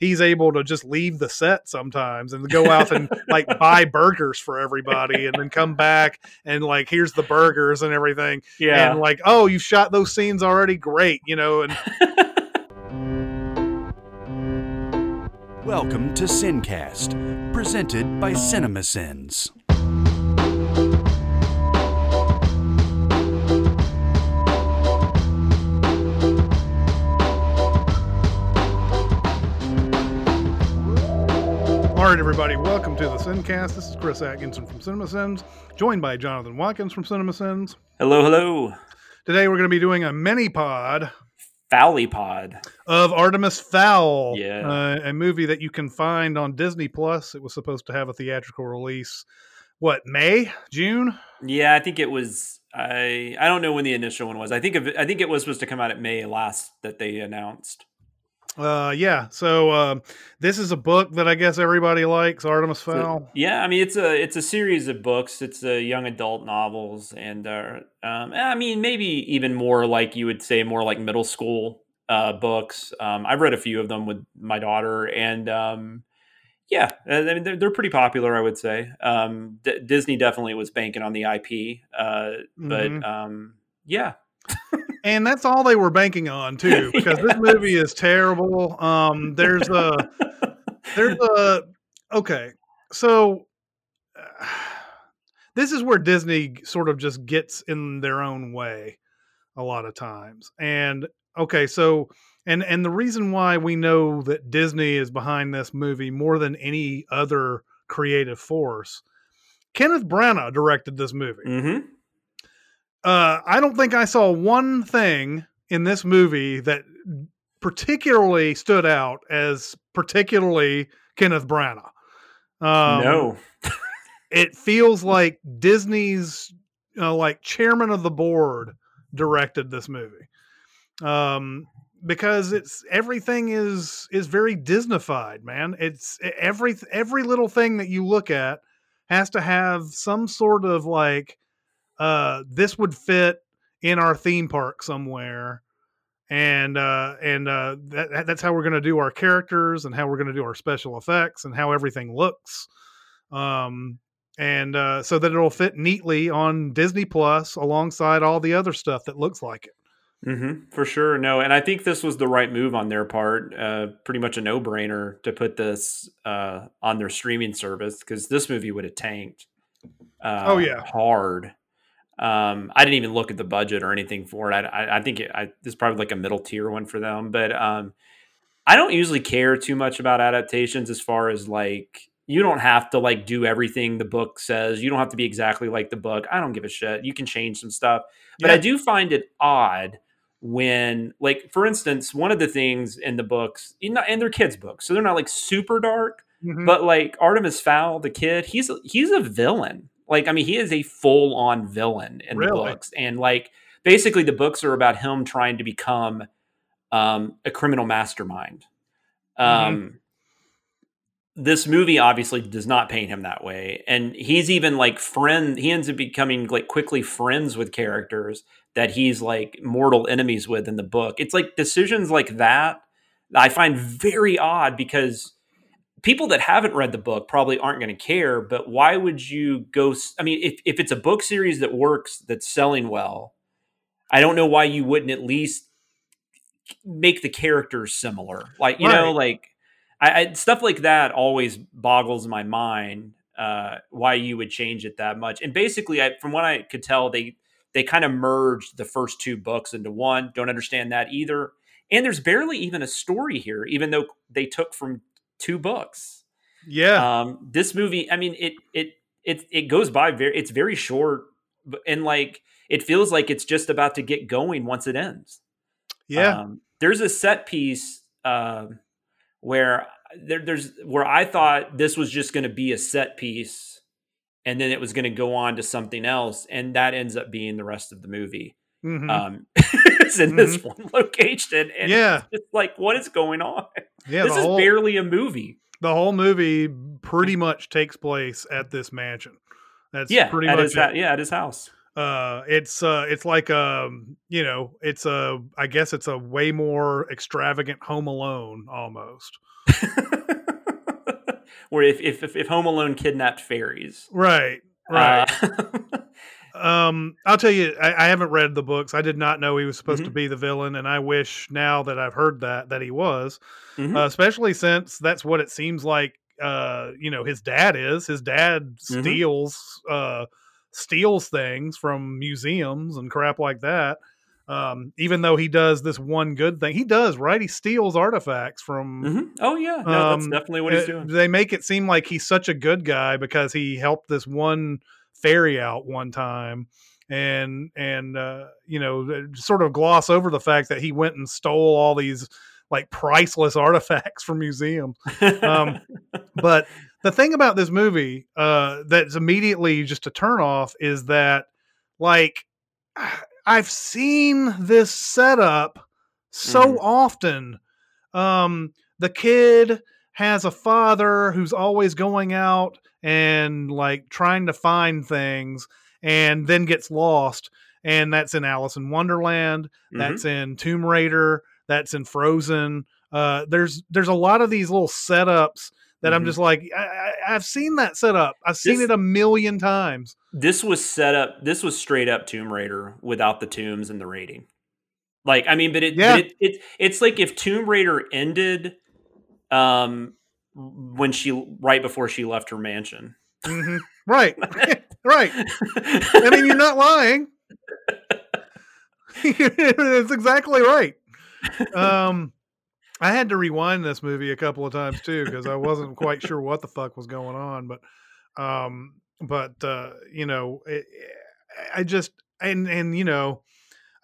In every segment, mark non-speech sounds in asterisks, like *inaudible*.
he's able to just leave the set sometimes and go out and *laughs* like buy burgers for everybody and then come back and like here's the burgers and everything Yeah. and like oh you shot those scenes already great you know and Welcome to Sincast, presented by CinemaSins. All right everybody welcome to the sincast this is chris atkinson from cinemasins joined by jonathan watkins from cinemasins hello, hello. today we're going to be doing a mini pod Fowly Pod. of Artemis Fowl, Yeah. uh, a movie that you can find on Disney Plus. It was supposed to have a theatrical release, what May, June? Yeah, I think it was. I I don't know when the initial one was. I think of I think it was supposed to come out at May last that they announced. Uh, yeah. So uh, this is a book that I guess everybody likes, Artemis Fowl. Yeah, I mean it's a it's a series of books. It's a young adult novels, and uh, um, I mean maybe even more like you would say more like middle school uh, books. Um, I've read a few of them with my daughter, and um, yeah, I mean they're, they're pretty popular. I would say um, D- Disney definitely was banking on the IP, uh, but Mhm. um, yeah, *laughs* and that's all they were banking on too, *laughs* because this movie is terrible. Um, there's a there's a okay so uh, this is where disney sort of just gets in their own way a lot of times. And okay so and and the reason why we know that disney is behind this movie more than any other creative force kenneth branagh directed this movie. Hmm uh, I don't think I saw one thing in this movie that particularly stood out as particularly Kenneth Branagh. Um, no, *laughs* it feels like Disney's uh, like chairman of the board directed this movie. Um, because it's everything is is very Disneyfied, man. It's every every little thing that you look at has to have some sort of like uh this would fit in our theme park somewhere and uh and uh that, that- that's how we're going to do our characters and how we're going to do our special effects and how everything looks um and uh so that it'll fit neatly on Disney Plus alongside all the other stuff that looks like it. mm-hmm, for sure. No, and I think this was the right move on their part. Uh, pretty much a no brainer to put this uh, on their streaming service because this movie would have tanked. Uh, Oh, yeah. hard. Um, I didn't even look at the budget or anything for it. I, I, I think it, I, this is probably like a middle tier one for them. But um, I don't usually care too much about adaptations as far as like you don't have to like do everything the book says. You don't have to be exactly like the book. I don't give a shit. You can change some stuff. But I do find it odd when like for instance, one of the things in the books, know, and they're kids' books, so they're not like super dark, Mhm. but like Artemis Fowl, the kid, he's he's a villain. Like, I mean, he is a full on villain in the books. And like basically the books are about him trying to become um, a criminal mastermind. Um this movie obviously does not paint him that way. And he's even like friend he ends up becoming like quickly friends with characters that he's like mortal enemies with in the book. It's like decisions like that I find very odd because people that haven't read the book probably aren't going to care, but why would you go i mean if if it's a book series that works that's selling well, I don't know why you wouldn't at least make the characters similar. Like, you know, like I, I stuff like that always boggles my mind uh why you would change it that much. And basically I from what I could tell they they kind of merged the first two books into one. Don't understand that either. And there's barely even a story here even though they took from two books. yeah. Um, this movie, I mean, it it it it goes by very. It's very short, and like it feels like it's just about to get going once it ends. yeah. Um, there's a set piece um, where there, there's where I thought this was just going to be a set piece, and then it was going to go on to something else, and that ends up being the rest of the movie. Mhm. Um, *laughs* in this *laughs* one location, and Yeah. it's like what is going on? yeah. this is whole, barely a movie. the whole movie pretty much takes place at this mansion. That's Yeah, pretty much his it. yeah at his house. uh it's uh it's like um you know it's a i guess it's a way more extravagant home alone almost *laughs* Where if, if if if Home Alone kidnapped fairies, Right. Right. Uh, *laughs* Um, I'll tell you, I, I haven't read the books. I did not know he was supposed to Mhm. be the villain, and I wish now that I've heard that that he was, mhm. uh, especially since that's what it seems like. Uh, you know, his dad is. His dad Mhm. steals uh steals things from museums and crap like that. Um, even though he does this one good thing, he does right. He steals artifacts from. Mhm. Oh yeah, no, that's Um, definitely what he's doing. They make it seem like he's such a good guy because he helped this one fairy out one time, and and uh, you know sort of gloss over the fact that he went and stole all these like priceless artifacts from museums. um, *laughs* But the thing about this movie uh, that's immediately just a turn off is that like *sighs* I've seen this setup so Mhm. often. Um, the kid has a father who's always going out and like trying to find things and then gets lost. And that's in Alice in Wonderland. Mhm. That's in Tomb Raider. That's in Frozen. Uh, there's there's a lot of these little setups that I'm Mhm. just like I, I've seen that setup. I've seen This- it a million times. this was set up. This was straight up Tomb Raider without the tombs and the rating. Like, I mean, but it, Yeah. but it, it it's like if Tomb Raider ended, um, when she right before she left her mansion. Mhm. Right, *laughs* right. I mean, you're not lying. *laughs* It's exactly right. Um, I had to rewind this movie a couple of times too because I wasn't quite sure what the fuck was going on. But, um, but uh, you know, it, I just and and you know,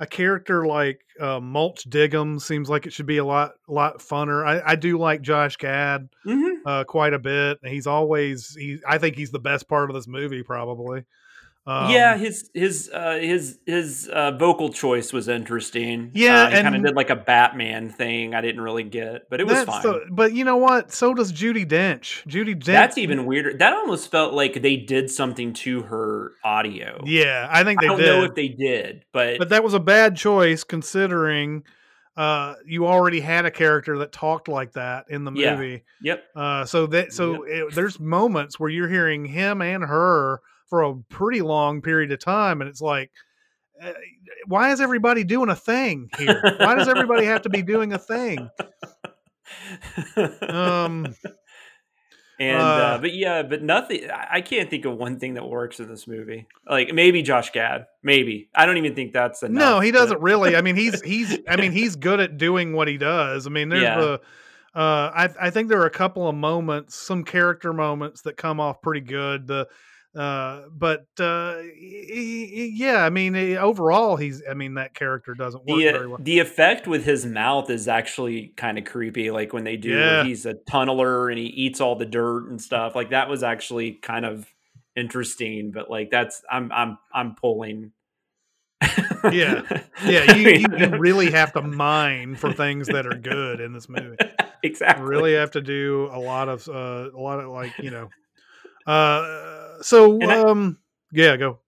a character like uh, Mulch Diggum seems like it should be a lot lot funner. I, I do like Josh Gad Mhm. uh, quite a bit. He's always he. I think he's the best part of this movie, probably. Um, yeah, his his uh, his his uh, vocal choice was interesting. Yeah, uh, he kind of did like a Batman thing. I didn't really get, but it was fine. but you know what? So does Judi Dench. Judi Dench. That's even weirder. That almost felt like they did something to her audio. Yeah, I think I they don't did. know if they did, but, but that was a bad choice considering uh, you already had a character that talked like that in the Yeah. movie. yep. Uh, so that so it, there's moments where you're hearing him and her for a pretty long period of time, and it's like, uh, why is everybody doing a thing here? Why does everybody have to be doing a thing? Um, and uh, uh, but yeah, but nothing. I I can't think of one thing that works in this movie. Like maybe Josh Gad, maybe. I don't even think that's enough. no, he doesn't really. I mean, he's he's. I mean, he's good at doing what he does. I mean, there's Yeah. the. Uh, I I think there are a couple of moments, some character moments that come off pretty good. The, uh, but uh, yeah, I mean, eh, overall, he's. I mean, that character doesn't work The, very well. the effect with his mouth is actually kind of creepy. Like when they do, Yeah. he's a tunneler and he eats all the dirt and stuff. Like that was actually kind of interesting. But like that's I'm I'm I'm pulling. Yeah. *laughs* Yeah, you, you, you *laughs* really have to mine for things that are good in this movie. exactly. really have to do a lot of uh, a lot of like you know. Uh, so I- um, yeah, go.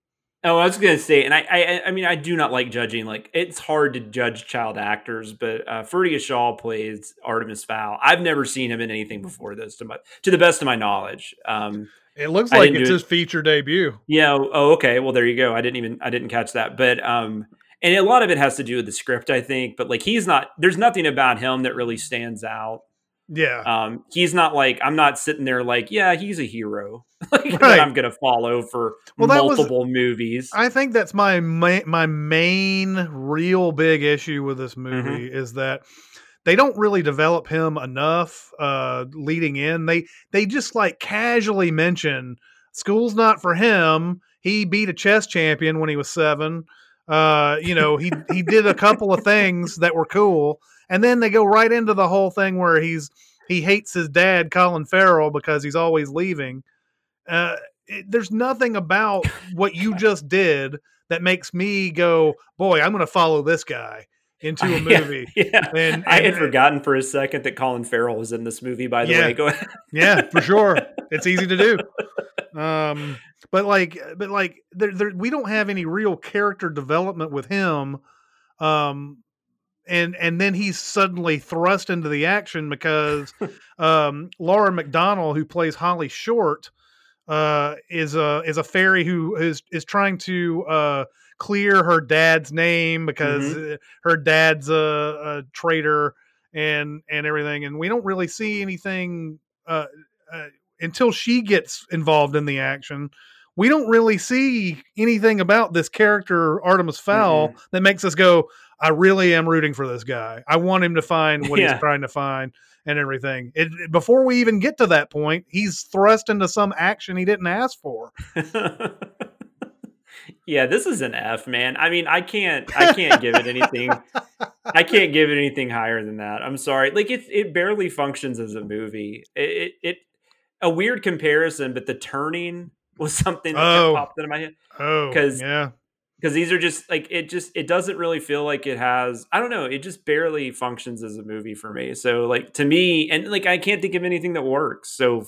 Oh, I was gonna say, and I, I, I mean, I do not like judging. Like, it's hard to judge child actors, but uh, Ferdia Shaw plays Artemis Fowl. I've never seen him in anything before this, to my, to the best of my knowledge. Um, It looks like it's do it. his feature debut. yeah. Oh, okay. Well, there you go. I didn't even, I didn't catch that, but um, and a lot of it has to do with the script, I think. But like, he's not. There's nothing about him that really stands out. Yeah, Um, he's not like I'm not sitting there like, yeah, he's a hero. *laughs* like Right. that I'm gonna follow for Well, that was- multiple movies. I think that's my ma- my main real big issue with this Mm-hmm. movie is that they don't really develop him enough uh leading in. They they just like casually mention school's not for him. He beat a chess champion when he was 7. Uh you know, he he did a couple of things that were cool and then they go right into the whole thing where he's he hates his dad Colin Farrell because he's always leaving. Uh it, there's nothing about *laughs* what you just did that makes me go, boy, I'm going to follow this guy into a *laughs* Yeah, movie. Yeah, And- I had and- forgotten for a second that Colin Farrell was in this movie. By the Yeah. way, *laughs* go ahead. Yeah, for sure. It's easy to do. Um, but like, but like, there, there, we don't have any real character development with him. Um, and and then he's suddenly thrust into the action because *laughs* um, Lara McDonnell, who plays Holly Short, uh, is a is a fairy who is is trying to uh, clear her dad's name because uh, her dad's a, a traitor and and everything, and we don't really see anything uh, uh, until she gets involved in the action. We don't really see anything about this character Artemis Fowl that makes us go, I really am rooting for this guy. I want him to find what Yeah. he's trying to find and everything. It, before we even get to that point, he's thrust into some action he didn't ask for. *laughs* yeah, this is an F, man. I mean, I can't I can't give it anything I can't give it anything higher than that. I'm sorry. Like it it barely functions as a movie. It it, it a weird comparison, but the turning was something that Oh. popped into my head. Oh, 'Cause- yeah, because these are just like it just it doesn't really feel like it has i don't know it just barely functions as a movie for me so like to me and like i can't think of anything that works so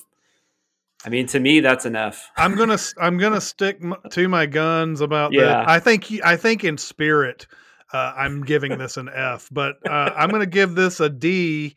i mean to me that's an f I'm gonna I'm gonna stick m- to my guns about Yeah. that. I think I think in spirit, uh, I'm giving this an F, but uh, I'm gonna give this a D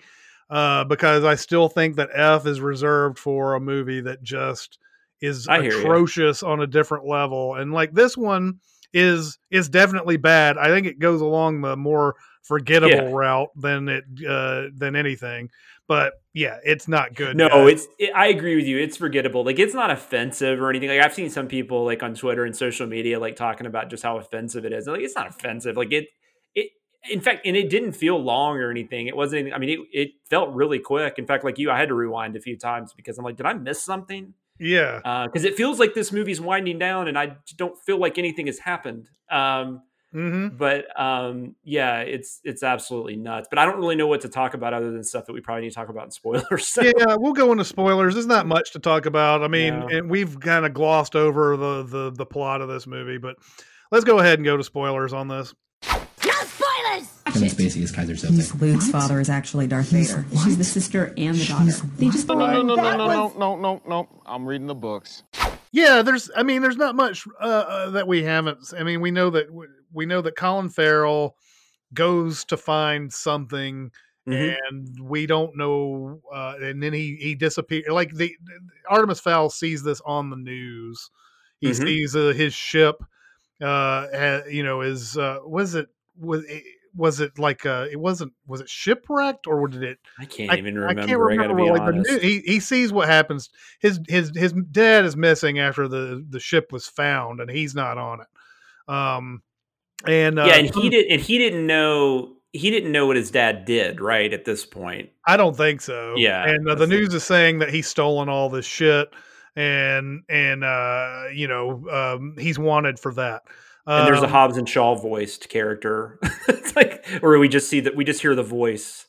uh, because I still think that F is reserved for a movie that just is I atrocious on a different level, and like this one is is definitely bad. I think it goes along the more forgettable Yeah. route than it uh, than anything. But yeah, it's not good. no guys. it's it, i agree with you it's forgettable like it's not offensive or anything like i've seen some people like on twitter and social media like talking about just how offensive it is like it's not offensive like it it in fact and it didn't feel long or anything it wasn't anything- i mean it, it felt really quick in fact like you i had to rewind a few times because i'm like did i miss something yeah. because it feels like this movie's winding down and I don't feel like anything has happened. Um, hmm but um, yeah, it's it's absolutely nuts. But I don't really know what to talk about other than stuff that we probably need to talk about in spoilers. *laughs* So. yeah, we'll go into spoilers. There's not much to talk about. I mean, No. and we've kind of glossed over the, the the plot of this movie, but let's go ahead and go to spoilers on this. No! Kevin Spacey is Keyser Miss Soze. Luke's father is actually Darth Vader. She's the sister and the daughter. They just No, no, no, no, That no, no, no, no, no. I'm reading the books. Yeah, there's. I mean, there's not much uh, uh, that we haven't. I mean, we know that we know that Colin Farrell goes to find something. Mhm. And we don't know, uh, and then he he disappears Like the, Artemis Fowl sees this on the news. He Mhm. sees uh, his ship, uh, you know, is uh, was it was it, was it like uh, it wasn't was it shipwrecked or did it I can't I, even remember. I, can't remember. be like, new- he he sees what happens. His his his dad is missing after the the ship was found, and he's not on it. Um, and uh, yeah, and he did, and he didn't know. He didn't know what his dad did. Right at this point. I don't think so. Yeah, and uh, the the- news is saying that he's stolen all this shit, and and uh, you know um, he's wanted for that. And there's a Um, Hobbs and Shaw voiced character. *laughs* it's like, or we just see that we just hear the voice.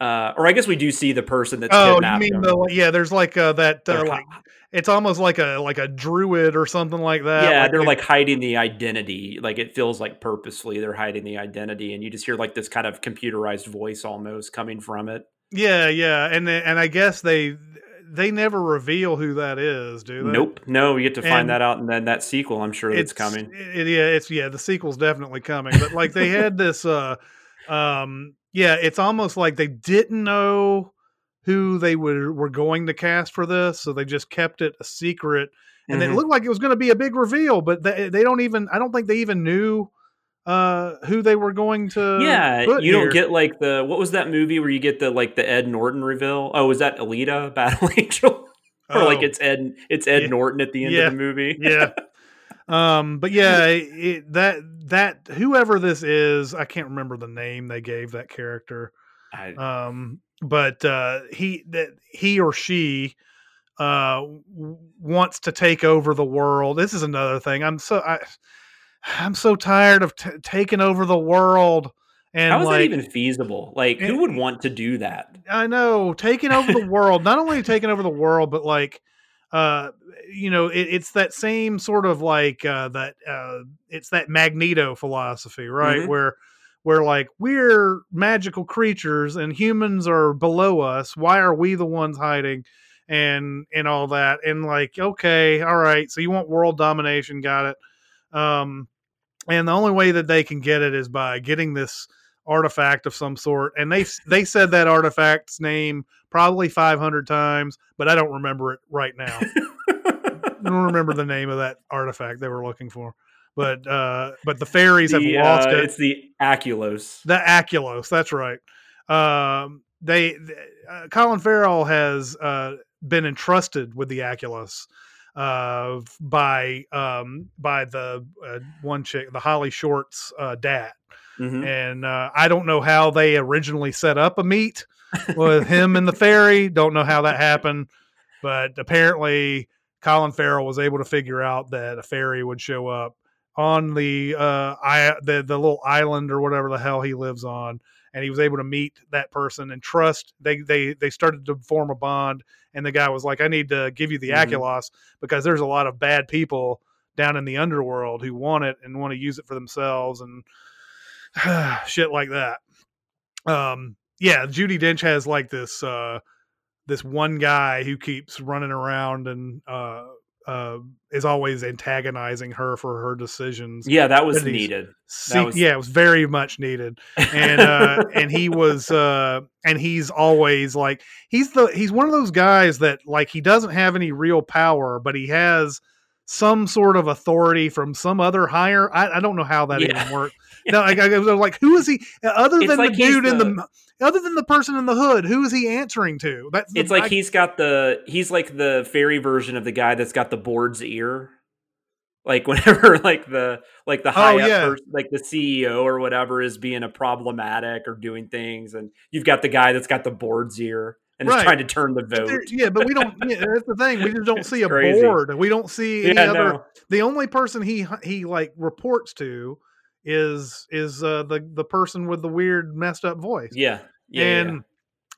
Uh, or I guess we do see the person that's Oh, you mean him. the yeah? There's like uh, that. Uh, like, it's almost like a like a druid or something like that. yeah, they're they- like hiding the identity. Like it feels like purposefully they're hiding the identity, and you just hear like this kind of computerized voice almost coming from it. Yeah, yeah, and and I guess they they never reveal who that is, do they? Nope, no, you get to find And that out, and then that sequel, I'm sure It's that's coming. It, yeah, it's yeah, the sequel's definitely coming. But like they had this, uh *laughs* um, yeah, it's almost like they didn't know who they were were going to cast for this, so they just kept it a secret. And Mhm. it looked like it was going to be a big reveal, but they, they don't even. I don't think they even knew uh who they were going to. yeah, you don't get like the what was that movie where you get the like the Ed Norton reveal? Oh, was that Alita *laughs* Battle Angel? or like Oh. it's Ed it's Ed Yeah. Norton at the end Yeah. of the movie. *laughs* yeah. Um, but yeah, *laughs* it, that that whoever this is, I can't remember the name they gave that character. I, Um, but uh, he that he or she uh w- wants to take over the world. This is another thing. I'm so I, I'm so tired of t- taking over the world. And how is like, that even feasible? Like, it- who would want to do that? I know taking over the world, not only taking over the world, but like, uh, you know, it, it's that same sort of like uh, that. Uh, it's that Magneto philosophy, right? Mhm. Where, where like we're magical creatures and humans are below us. Why are we the ones hiding? And and all that, and like, okay, all right. So you want world domination? Got it. Um, and the only way that they can get it is by getting this artifact of some sort, and they they said that artifact's name probably 500 times, but I don't remember it right now. I don't remember the name of that artifact they were looking for. But uh, but the fairies The, have lost uh, it. It's the Aculos. The Aculos, that's right. Um, they, th- uh, Colin Farrell has uh, been entrusted with the Aculos uh, by um, by the uh, one chick, the Holly Short's uh, dad, Mhm. and uh, I don't know how they originally set up a meet with *laughs* him and the fairy. Don't know how that happened, but apparently Colin Farrell was able to figure out that a fairy would show up on the uh I the the little island or whatever the hell he lives on and he was able to meet that person and trust they they they started to form a bond and the guy was like I need to give you the. Aculos because there's a lot of bad people down in the underworld who want it and want to use it for themselves and *sighs* shit like that um yeah Judi Dench has like this uh this one guy who keeps running around and uh uh is always antagonizing her for her decisions Yeah, that was That needed. See, was- yeah, it was very much needed, and uh, and he was, uh, and he's always like he's the he's one of those guys that like he doesn't have any real power, but he has some sort of authority from some other higher. I, I don't know how that Yeah. even works. *laughs* No, I, I was like, who is he? Uh, other than like the dude in the- the other than the person in the hood, who is he answering to? That's the, It's like I- he's got the he's like the fairy version of the guy that's got the board's ear. Like *laughs* whenever like the like the high up Oh, yeah. person, like the CEO or whatever is being a problematic or doing things, and you've got the guy that's got the board's ear and is Right. trying to turn the vote. yeah, but we don't. *laughs* Yeah, that's the thing. We just don't see a crazy. board. We don't see any Yeah, other. no. the only person he he like reports to is is uh the the person with the weird messed up voice Yeah. Yeah. and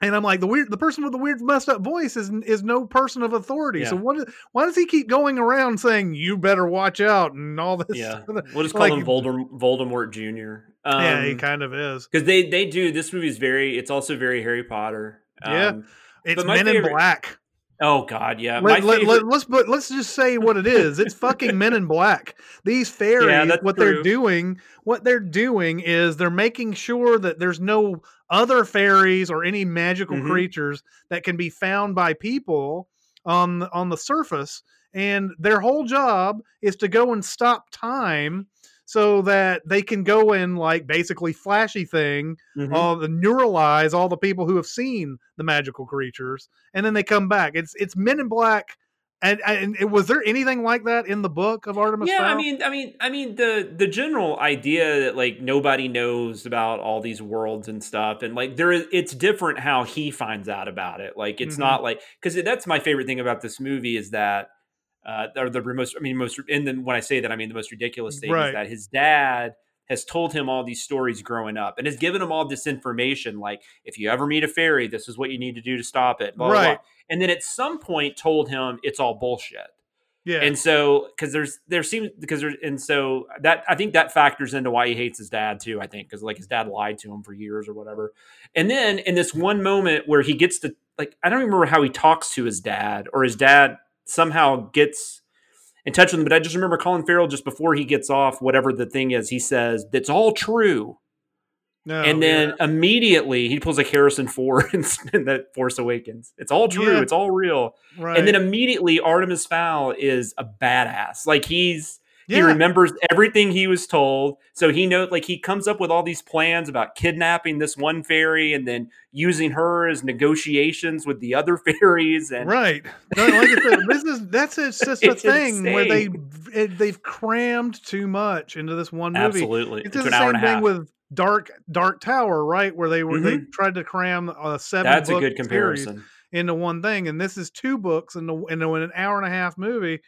yeah. and i'm like the weird the person with the weird messed up voice is is no person of authority so Yeah. what is- why does he keep going around saying you better watch out and all this yeah. other- *laughs* We'll just call like- him Voldemort, Voldemort Jr. Um, yeah he kind of is because they they do this movie is very it's also very Harry Potter. Yeah. Um, it's men in black oh God, yeah. Let, let, favorite- us but let's just say what it is. It's fucking Men in Black. These *laughs* fairies, that's what they're doing, what they're doing is they're making sure that there's no other fairies or any magical Mhm. creatures that can be found by people on on the surface. And their whole job is to go and stop time so that they can go and like basically flashy thing Mhm. all the neuralize all the people who have seen the magical creatures, and then they come back. It's it's Men in Black, and and it- was there anything like that in the book of Artemis yeah, I mean, I mean, I mean the the general idea that like nobody knows about all these worlds and stuff, and like there is, it's different how he finds out about it. Like it's Mhm. not like because that's my favorite thing about this movie is that. Uh, or the most, I mean, most, and then when I say that, I mean the most ridiculous thing Right. is that his dad has told him all these stories growing up and has given him all this information. Like, if you ever meet a fairy, this is what you need to do to stop it. blah, blah, blah. Right. And then at some point told him it's all bullshit yeah, and so because there's there seems because there's and so that i think that factors into why he hates his dad too i think because like his dad lied to him for years or whatever and then in this one moment where he gets to like i don't remember how he talks to his dad or his dad somehow gets in touch with him but i just remember colin farrell just before he gets off whatever the thing is he says that's all true No, and then yeah. immediately he pulls like harrison ford *laughs* in that force awakens it's all true Yeah. it's all real right, and then immediately Artemis Fowl is a badass. Like he's he remembers everything he was told. So he knows like he comes up with all these plans about kidnapping this one fairy and then using her as negotiations with the other *laughs* fairies and right. No, like I said, this is that's it's just *laughs* a It's thing where they it, they've crammed too much into this one movie. absolutely It's an the same a thing with Dark Dark Tower, right? Where they were they Mhm. tried to cram a seven. That's a book good comparison. into one thing and this is two books in, the, in an hour and a half movie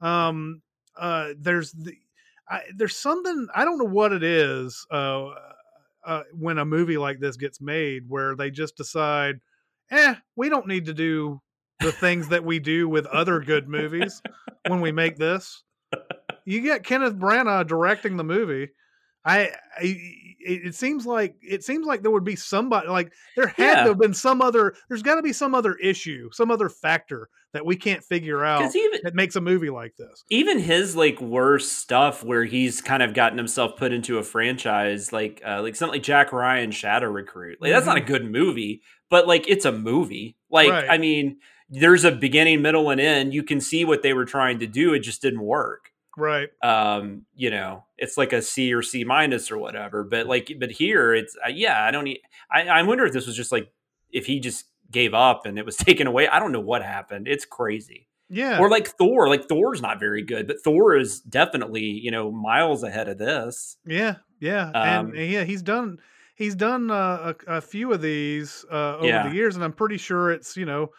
um uh there's the I, there's something i don't know what it is uh, uh when a movie like this gets made where they just decide eh we don't need to do the things that we do with other good movies when we make this. You get kenneth branagh directing the movie I, I it, seems like it seems like there would be somebody like there had Yeah. to have been some other. There's got to be some other issue, some other factor that we can't figure out even that makes a movie like this. even his like worst stuff where he's kind of gotten himself put into a franchise like uh, like something like Jack Ryan Shadow Recruit. Like that's not a good movie, but like it's a movie. Like Right. I mean, there's a beginning, middle, and end. You can see what they were trying to do. It just didn't work. Right. Um, you know, it's like a C or C minus or whatever. But like, but here it's uh, yeah. I don't. need, I, I wonder if this was just like if he just gave up and it was *laughs* taken away. I don't know what happened. It's crazy Yeah. or like Thor. Like Thor's not very good, but Thor is definitely you know miles ahead of this. Yeah, yeah, Um, and yeah, he's done he's done uh, a, a few of these uh, over Yeah. the years, and I'm pretty sure it's you know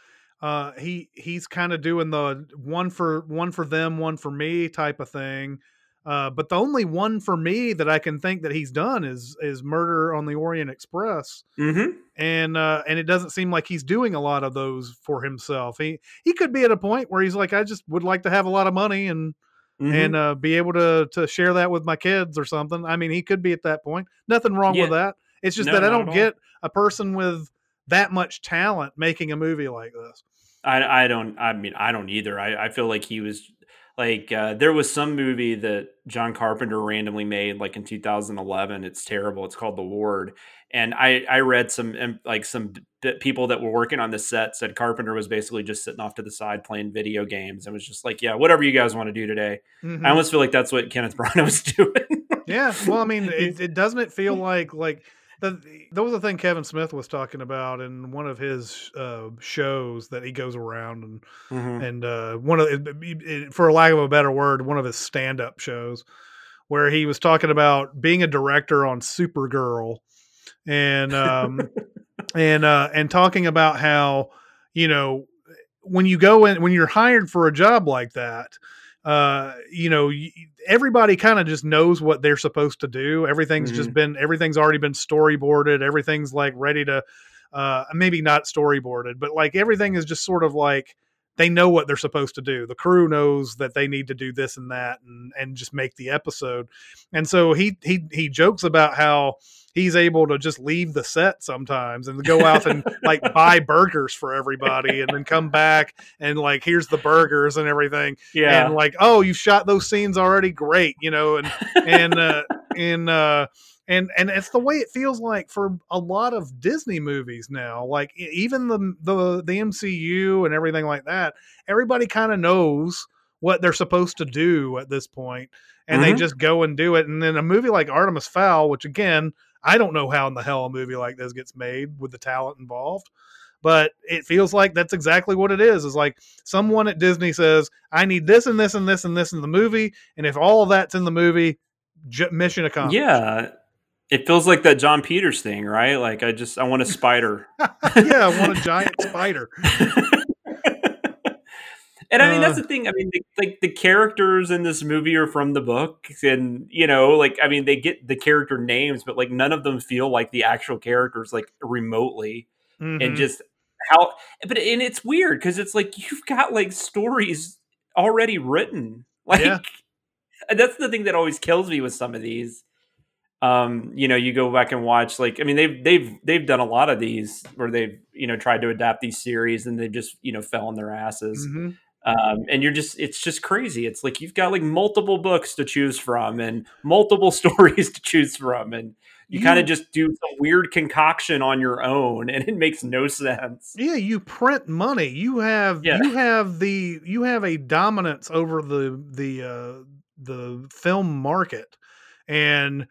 uh, he he's kind of doing the one for one for them, one for me type of thing. Uh, but the only one for me that I can think that he's done is is Murder on the Orient Express, Mm-hmm. and uh, and it doesn't seem like he's doing a lot of those for himself. He he could be at a point where he's like, I just would like to have a lot of money and Mm-hmm. and uh, be able to to share that with my kids or something. I mean, he could be at that point. Nothing wrong with that. It's just No, that I don't get a person with that much talent making a movie like this. I I don't. I mean, I don't either. I I feel like he was like uh, there was some movie that John Carpenter randomly made like in 2011. It's terrible. It's called The Ward, and I I read some like some people that were working on the set said Carpenter was basically just sitting off to the side playing video games and was just like, yeah, whatever you guys want to do today. Mhm. I almost feel like that's what Kenneth *laughs* Branagh was doing. yeah. Well, I mean, *laughs* it, it doesn't it feel like like the, that was the thing Kevin Smith was talking about in one of his uh, shows that he goes around and Mhm. and uh, one of it- it- for lack of a better word, one of his stand-up shows where he was talking about being a director on Supergirl and um, *laughs* and uh, and talking about how you know when you go in when you're hired for a job like that. Uh, you know, everybody kind of just knows what they're supposed to do. Everything's just been, everything's already been storyboarded. Everything's like ready to, uh, maybe not storyboarded, but like everything is just sort of like they know what they're supposed to do. The crew knows that they need to do this and that, and and just make the episode. And so he he he jokes about how he's able to just leave the set sometimes and go out and *laughs* like buy burgers for everybody, and then come back and like here's the burgers and everything yeah. and like oh you shot those scenes already great you know and and uh and uh and and it's the way it feels like for a lot of disney movies now like even the the the mcu and everything like that everybody kind of knows what they're supposed to do at this point and they Mhm. just go and do it and then a movie like artemis fowl which again i don't know how in the hell a movie like this gets made with the talent involved but it feels like that's exactly what it is is like someone at disney says i need this and this and this and this in the movie and if all of that's in the movie j- mission accomplished yeah. It feels like that Jon Peters thing, right? Like I just I want a spider. *laughs* yeah i want a *laughs* giant spider *laughs* and I mean, that's Uh, the thing. I mean, the, like the characters in this movie are from the book, and you know, like I mean, they get the character names, but like none of them feel like the actual characters, like remotely, Mhm. and just how. But and it's weird because it's like you've got like stories already written. *laughs* Like Yeah. and that's the thing that always kills me with some of these. Um, you know, you go back and watch like I mean they've they've they've done a lot of these where they've you know tried to adapt these series and they just you know fell on their asses. Mhm. Um, and you're just it's just crazy. It's like you've got like multiple books to choose from and multiple *laughs* stories to choose from, and you, You- kind of just do some weird concoction on your own, and it makes no sense. yeah you print money you have Yeah. you have the you have a dominance over the the uh the film market and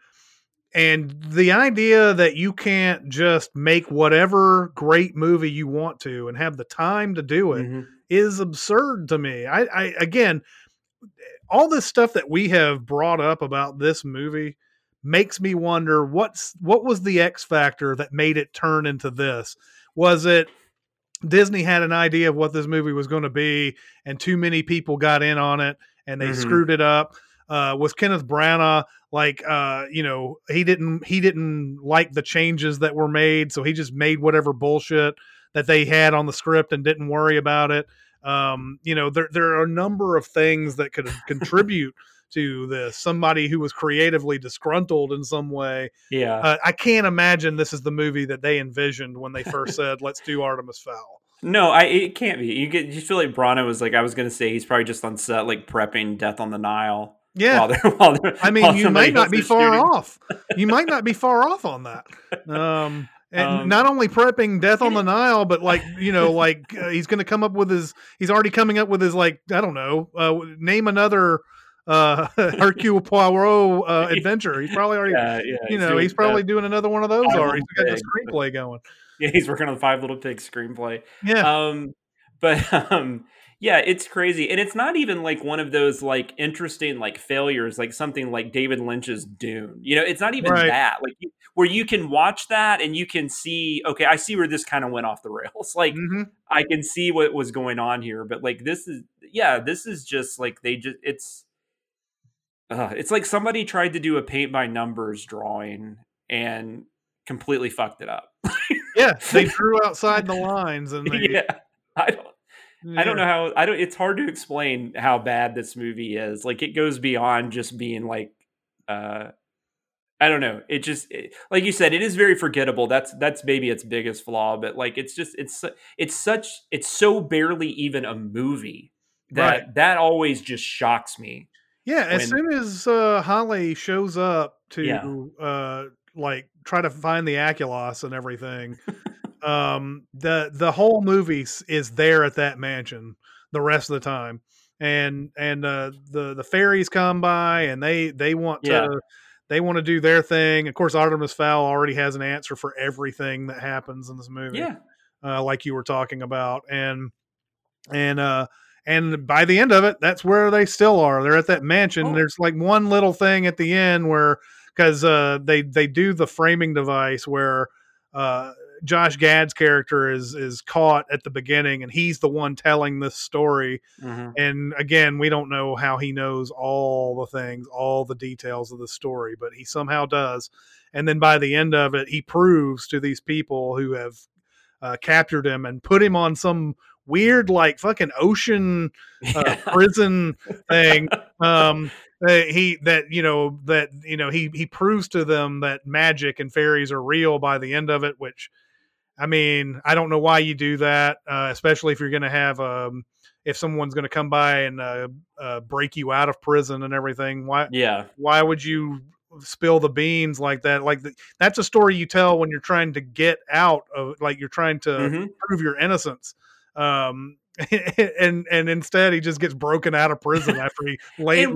and the idea that you can't just make whatever great movie you want to and have the time to do it Mhm. Is absurd to me. I, I again, all this stuff that we have brought up about this movie makes me wonder what's what was the X factor that made it turn into this? Was it Disney had an idea of what this movie was going to be, and too many people got in on it, and they Mhm. screwed it up? Uh, was Kenneth Branagh like uh, you know he didn't he didn't like the changes that were made, so he just made whatever bullshit that they had on the script and didn't worry about it. Um, you know, there there are a number of things that could *laughs* contribute to this. Somebody who was creatively disgruntled in some way. Yeah. Uh, I can't imagine this is the movie that they envisioned when they first *laughs* said, "Let's do Artemis Fowl." No, I it can't be. You get you feel like Branagh was like I was gonna say he's probably just on set like prepping Death on the Nile. Yeah, While they're, while they're, I mean, you might not be far shooting. off. You might not be far off on that. *laughs* Um, and Um, not only prepping Death on the Nile, but like you know, *laughs* like uh, he's going to come up with his. He's already coming up with his like I don't know. Uh, name another uh, *laughs* Hercule Poirot uh, *laughs* adventure. He's probably already. Yeah, yeah. you know, doing he's probably doing another one of those Five already. He's Little got the screenplay going. yeah, he's working on the Five Little Pigs screenplay. Yeah, Um, but um, yeah, it's crazy, and it's not even like one of those like interesting like failures, like something like David Lynch's Dune. You know, it's not even Right. that. Like where you can watch that and you can see, okay, I see where this kind of went off the rails. *laughs* Like hmm I can see what was going on here, but like this is yeah, this is just like they just it's uh, it's like somebody tried to do a paint by numbers drawing and completely fucked it up. yeah. They *laughs* drew outside the lines, and they, yeah. I don't I don't know how I don't it's hard to explain how bad this movie is. Like it goes beyond just being like uh I don't know. It just it, like you said, it is very forgettable. That's that's maybe its biggest flaw, but like it's just it's it's such it's so barely even a movie that Right. that always just shocks me. Yeah, as soon as uh, Holly shows up to Yeah. uh, like try to find the Aculos and everything, um, the the whole movie is there at that mansion the rest of the time, and and uh, the the fairies come by and they they want to. They want to do their thing. Of course, Artemis Fowl already has an answer for everything that happens in this movie Yeah. uh, like you were talking about, and and uh, and by the end of it, that's where they still are. They're at that mansion. Oh. There's like one little thing at the end where because uh, they they do the framing device where uh, Josh Gad's character is is caught at the beginning, and he's the one telling this story. Mhm. And again, we don't know how he knows all the things, all the details of the story, but he somehow does. And then by the end of it, he proves to these people who have uh, captured him and put him on some weird, like fucking ocean uh, prison thing. *laughs* Um, that he that you know that you know he he proves to them that magic and fairies are real by the end of it, which. I mean, I don't know why you do that, uh, especially if you're going to have um, if someone's going to come by and uh, uh, break you out of prison and everything. Why Yeah. why would you spill the beans like that? Like the, that's a story you tell when you're trying to get out of like you're trying to Mhm. prove your innocence. Um, *laughs* and and instead he just gets broken out of prison after he late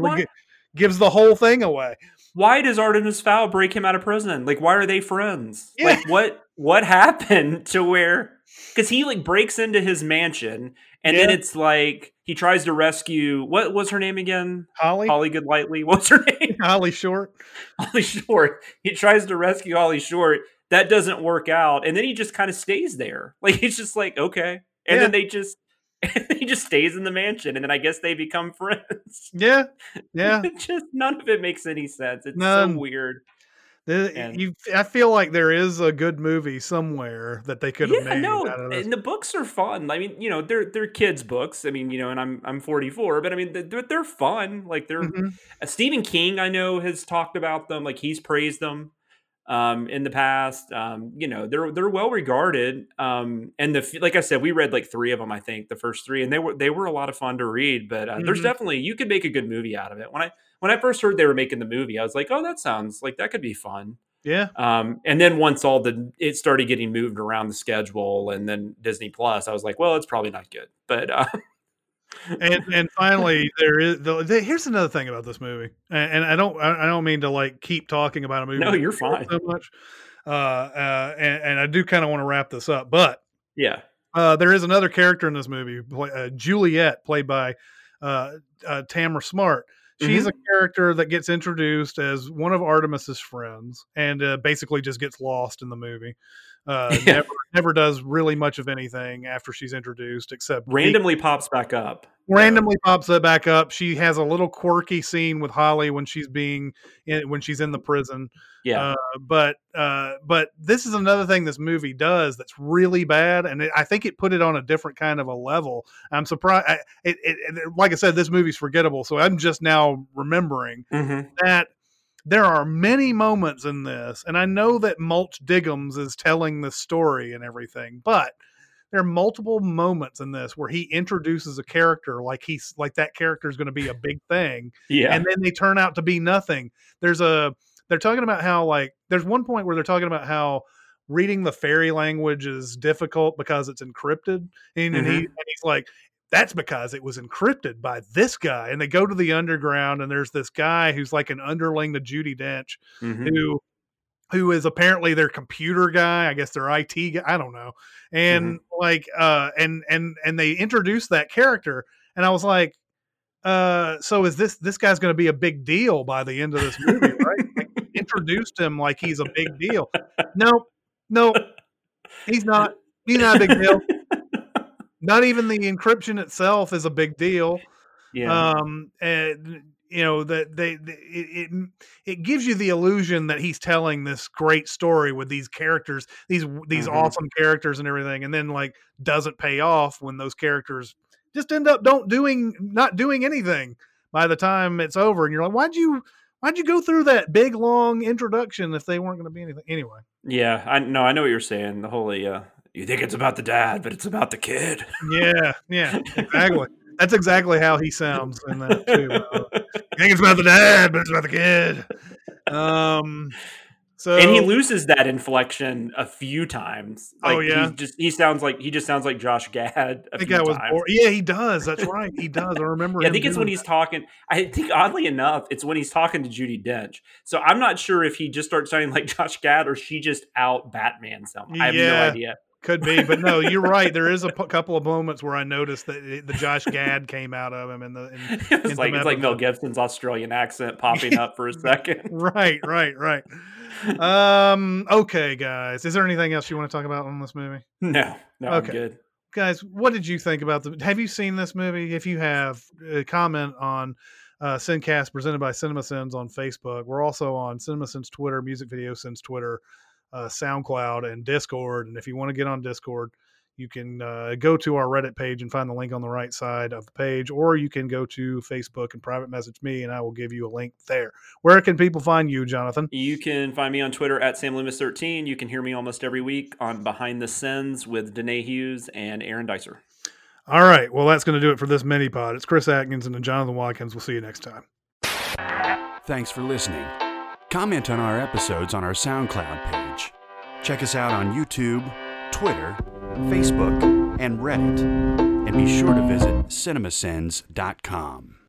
gives the whole thing away. Why does Artemis Fowl break him out of prison? Like, why are they friends? Yeah. Like, what what *laughs* happened to where? Because he like breaks into his mansion, and then it's like he tries to rescue. What was her name again? Holly, Holly Golightly. *laughs* What's her name? *laughs* Holly Short. Holly Short. He tries to rescue Holly Short. That doesn't work out, and then he just kind of stays there. Like he's just like okay, and Yeah. then they just. *laughs* he just stays in the mansion, and then I guess they become *laughs* friends. Yeah, yeah. *laughs* Just none of it makes any sense. It's None. so weird. The- And- you, I feel like there is a good movie somewhere that they could have yeah, made no, out of this. and the books are fun. I mean, you know, they're they're kids' books. I mean, you know, and I'm I'm 44, but I mean, they're they're fun. Like they're Mhm. uh, Stephen King. I know has talked about them. Like he's praised them um, in the past. Um, you know, they're they're well regarded. Um, and the like I said, we read like three of them. I think the first three, and they were they were a lot of fun to read. But uh, there's Mhm. definitely you could make a good movie out of it. When I when I first heard they were making the movie, I was like, oh, that sounds like that could be fun. Yeah, Um, and then once all the it started getting moved around the schedule, and then Disney Plus, I was like, well, it's probably not good. But uh, *laughs* and *laughs* and finally there is the, the- here's another thing about this movie and, and i don't I, I don't mean to like keep talking about a movie No, you're fine. so much uh, uh and, and i do kind of want to wrap this up but yeah, uh there is another character in this movie uh, juliet played by uh, uh tamara smart. She's a character that gets introduced as one of artemis's friends and uh, basically just gets lost in the movie uh *laughs* Yeah. never never does really much of anything after she's introduced except randomly pops back up. randomly pops it back up. She has a little quirky scene with Holly when she's being in, when she's in the prison. Yeah. Uh, but uh, but this is another thing this movie does that's really bad, and it, I think it put it on a different kind of a level. I'm surprised. I, it, it, like I said, this movie's forgettable, so I'm just now remembering Mhm. that there are many moments in this, and I know that Mulch Diggums is telling the story and everything, but there are multiple moments in this where he introduces a character like he's like that character is going to be a big thing Yeah. and then they turn out to be nothing. There's a they're talking about how like there's one point where they're talking about how reading the fairy language is difficult because it's encrypted, and, and he mm-hmm. and he's like. That's because it was encrypted by this guy. And they go to the underground, and there's this guy who's like an underling to Judi Dench, Mhm. who who is apparently their computer guy i guess their it guy i don't know and like uh and and and they introduced that character and i was like uh so is this this guy's going to be a big deal by the end of this movie right like, *laughs* introduced him like he's a big deal no no he's not he's not a big deal not even the encryption itself is a big deal Yeah. um and you know that they, they it, it it gives you the illusion that he's telling this great story with these characters these these Mhm. awesome characters and everything and then like doesn't pay off when those characters just end up don't doing not doing anything by the time it's over and you're like why'd you why'd you go through that big long introduction if they weren't going to be anything anyway yeah. I no, I know what you're saying. The whole uh, you think it's about the dad, but it's about the kid. *laughs* yeah yeah exactly that's exactly how he sounds in that too uh, I think it's about the dad but it's about the kid um so and he loses that inflection a few times. Oh, yeah? he's just he sounds like he just sounds like Josh Gad. A I think few I was times. bored. Yeah, he does. That's right. He does. I remember. Yeah, I think it's when doing he's talking. I think oddly enough, it's when he's talking to Judi Dench. So I'm not sure if he just starts sounding like *laughs* Josh Gad or she just out Batman some. I have no idea. Could be, but no, you're right. There is a p- couple of moments where I noticed that the Josh Gad came out of him and the. In, *laughs* It's like it's like Mel. Gibson's Australian accent popping up for a *laughs* second. Right, right, right. Um. Okay, guys. Is there anything else you want to talk about on this movie? No, no, I'm Okay. good. guys what did you think about the have you seen this movie if you have uh, comment on uh Sincast presented by Cinema CinemaSins on Facebook. We're also on Cinema CinemaSins Twitter, Music Video Sins Twitter, uh, SoundCloud, and Discord. And if you want to get on Discord, you can uh, go to our Reddit page and find the link on the right side of the page, or you can go to Facebook and private message me, and I will give you a link there. Where can people find you, Jonathan? You can find me on Twitter at SamLoomis13. You can hear me almost every week on Behind the Sins with Danae Hughes and Aaron Dicer. All right. Well, that's going to do it for this mini pod. It's Chris Atkins and Jonathan Watkins. We'll see you next time. Thanks for listening. Comment on our episodes on our SoundCloud page. Check us out on YouTube, Twitter, Facebook, and Reddit. And be sure to visit cinemasins.com.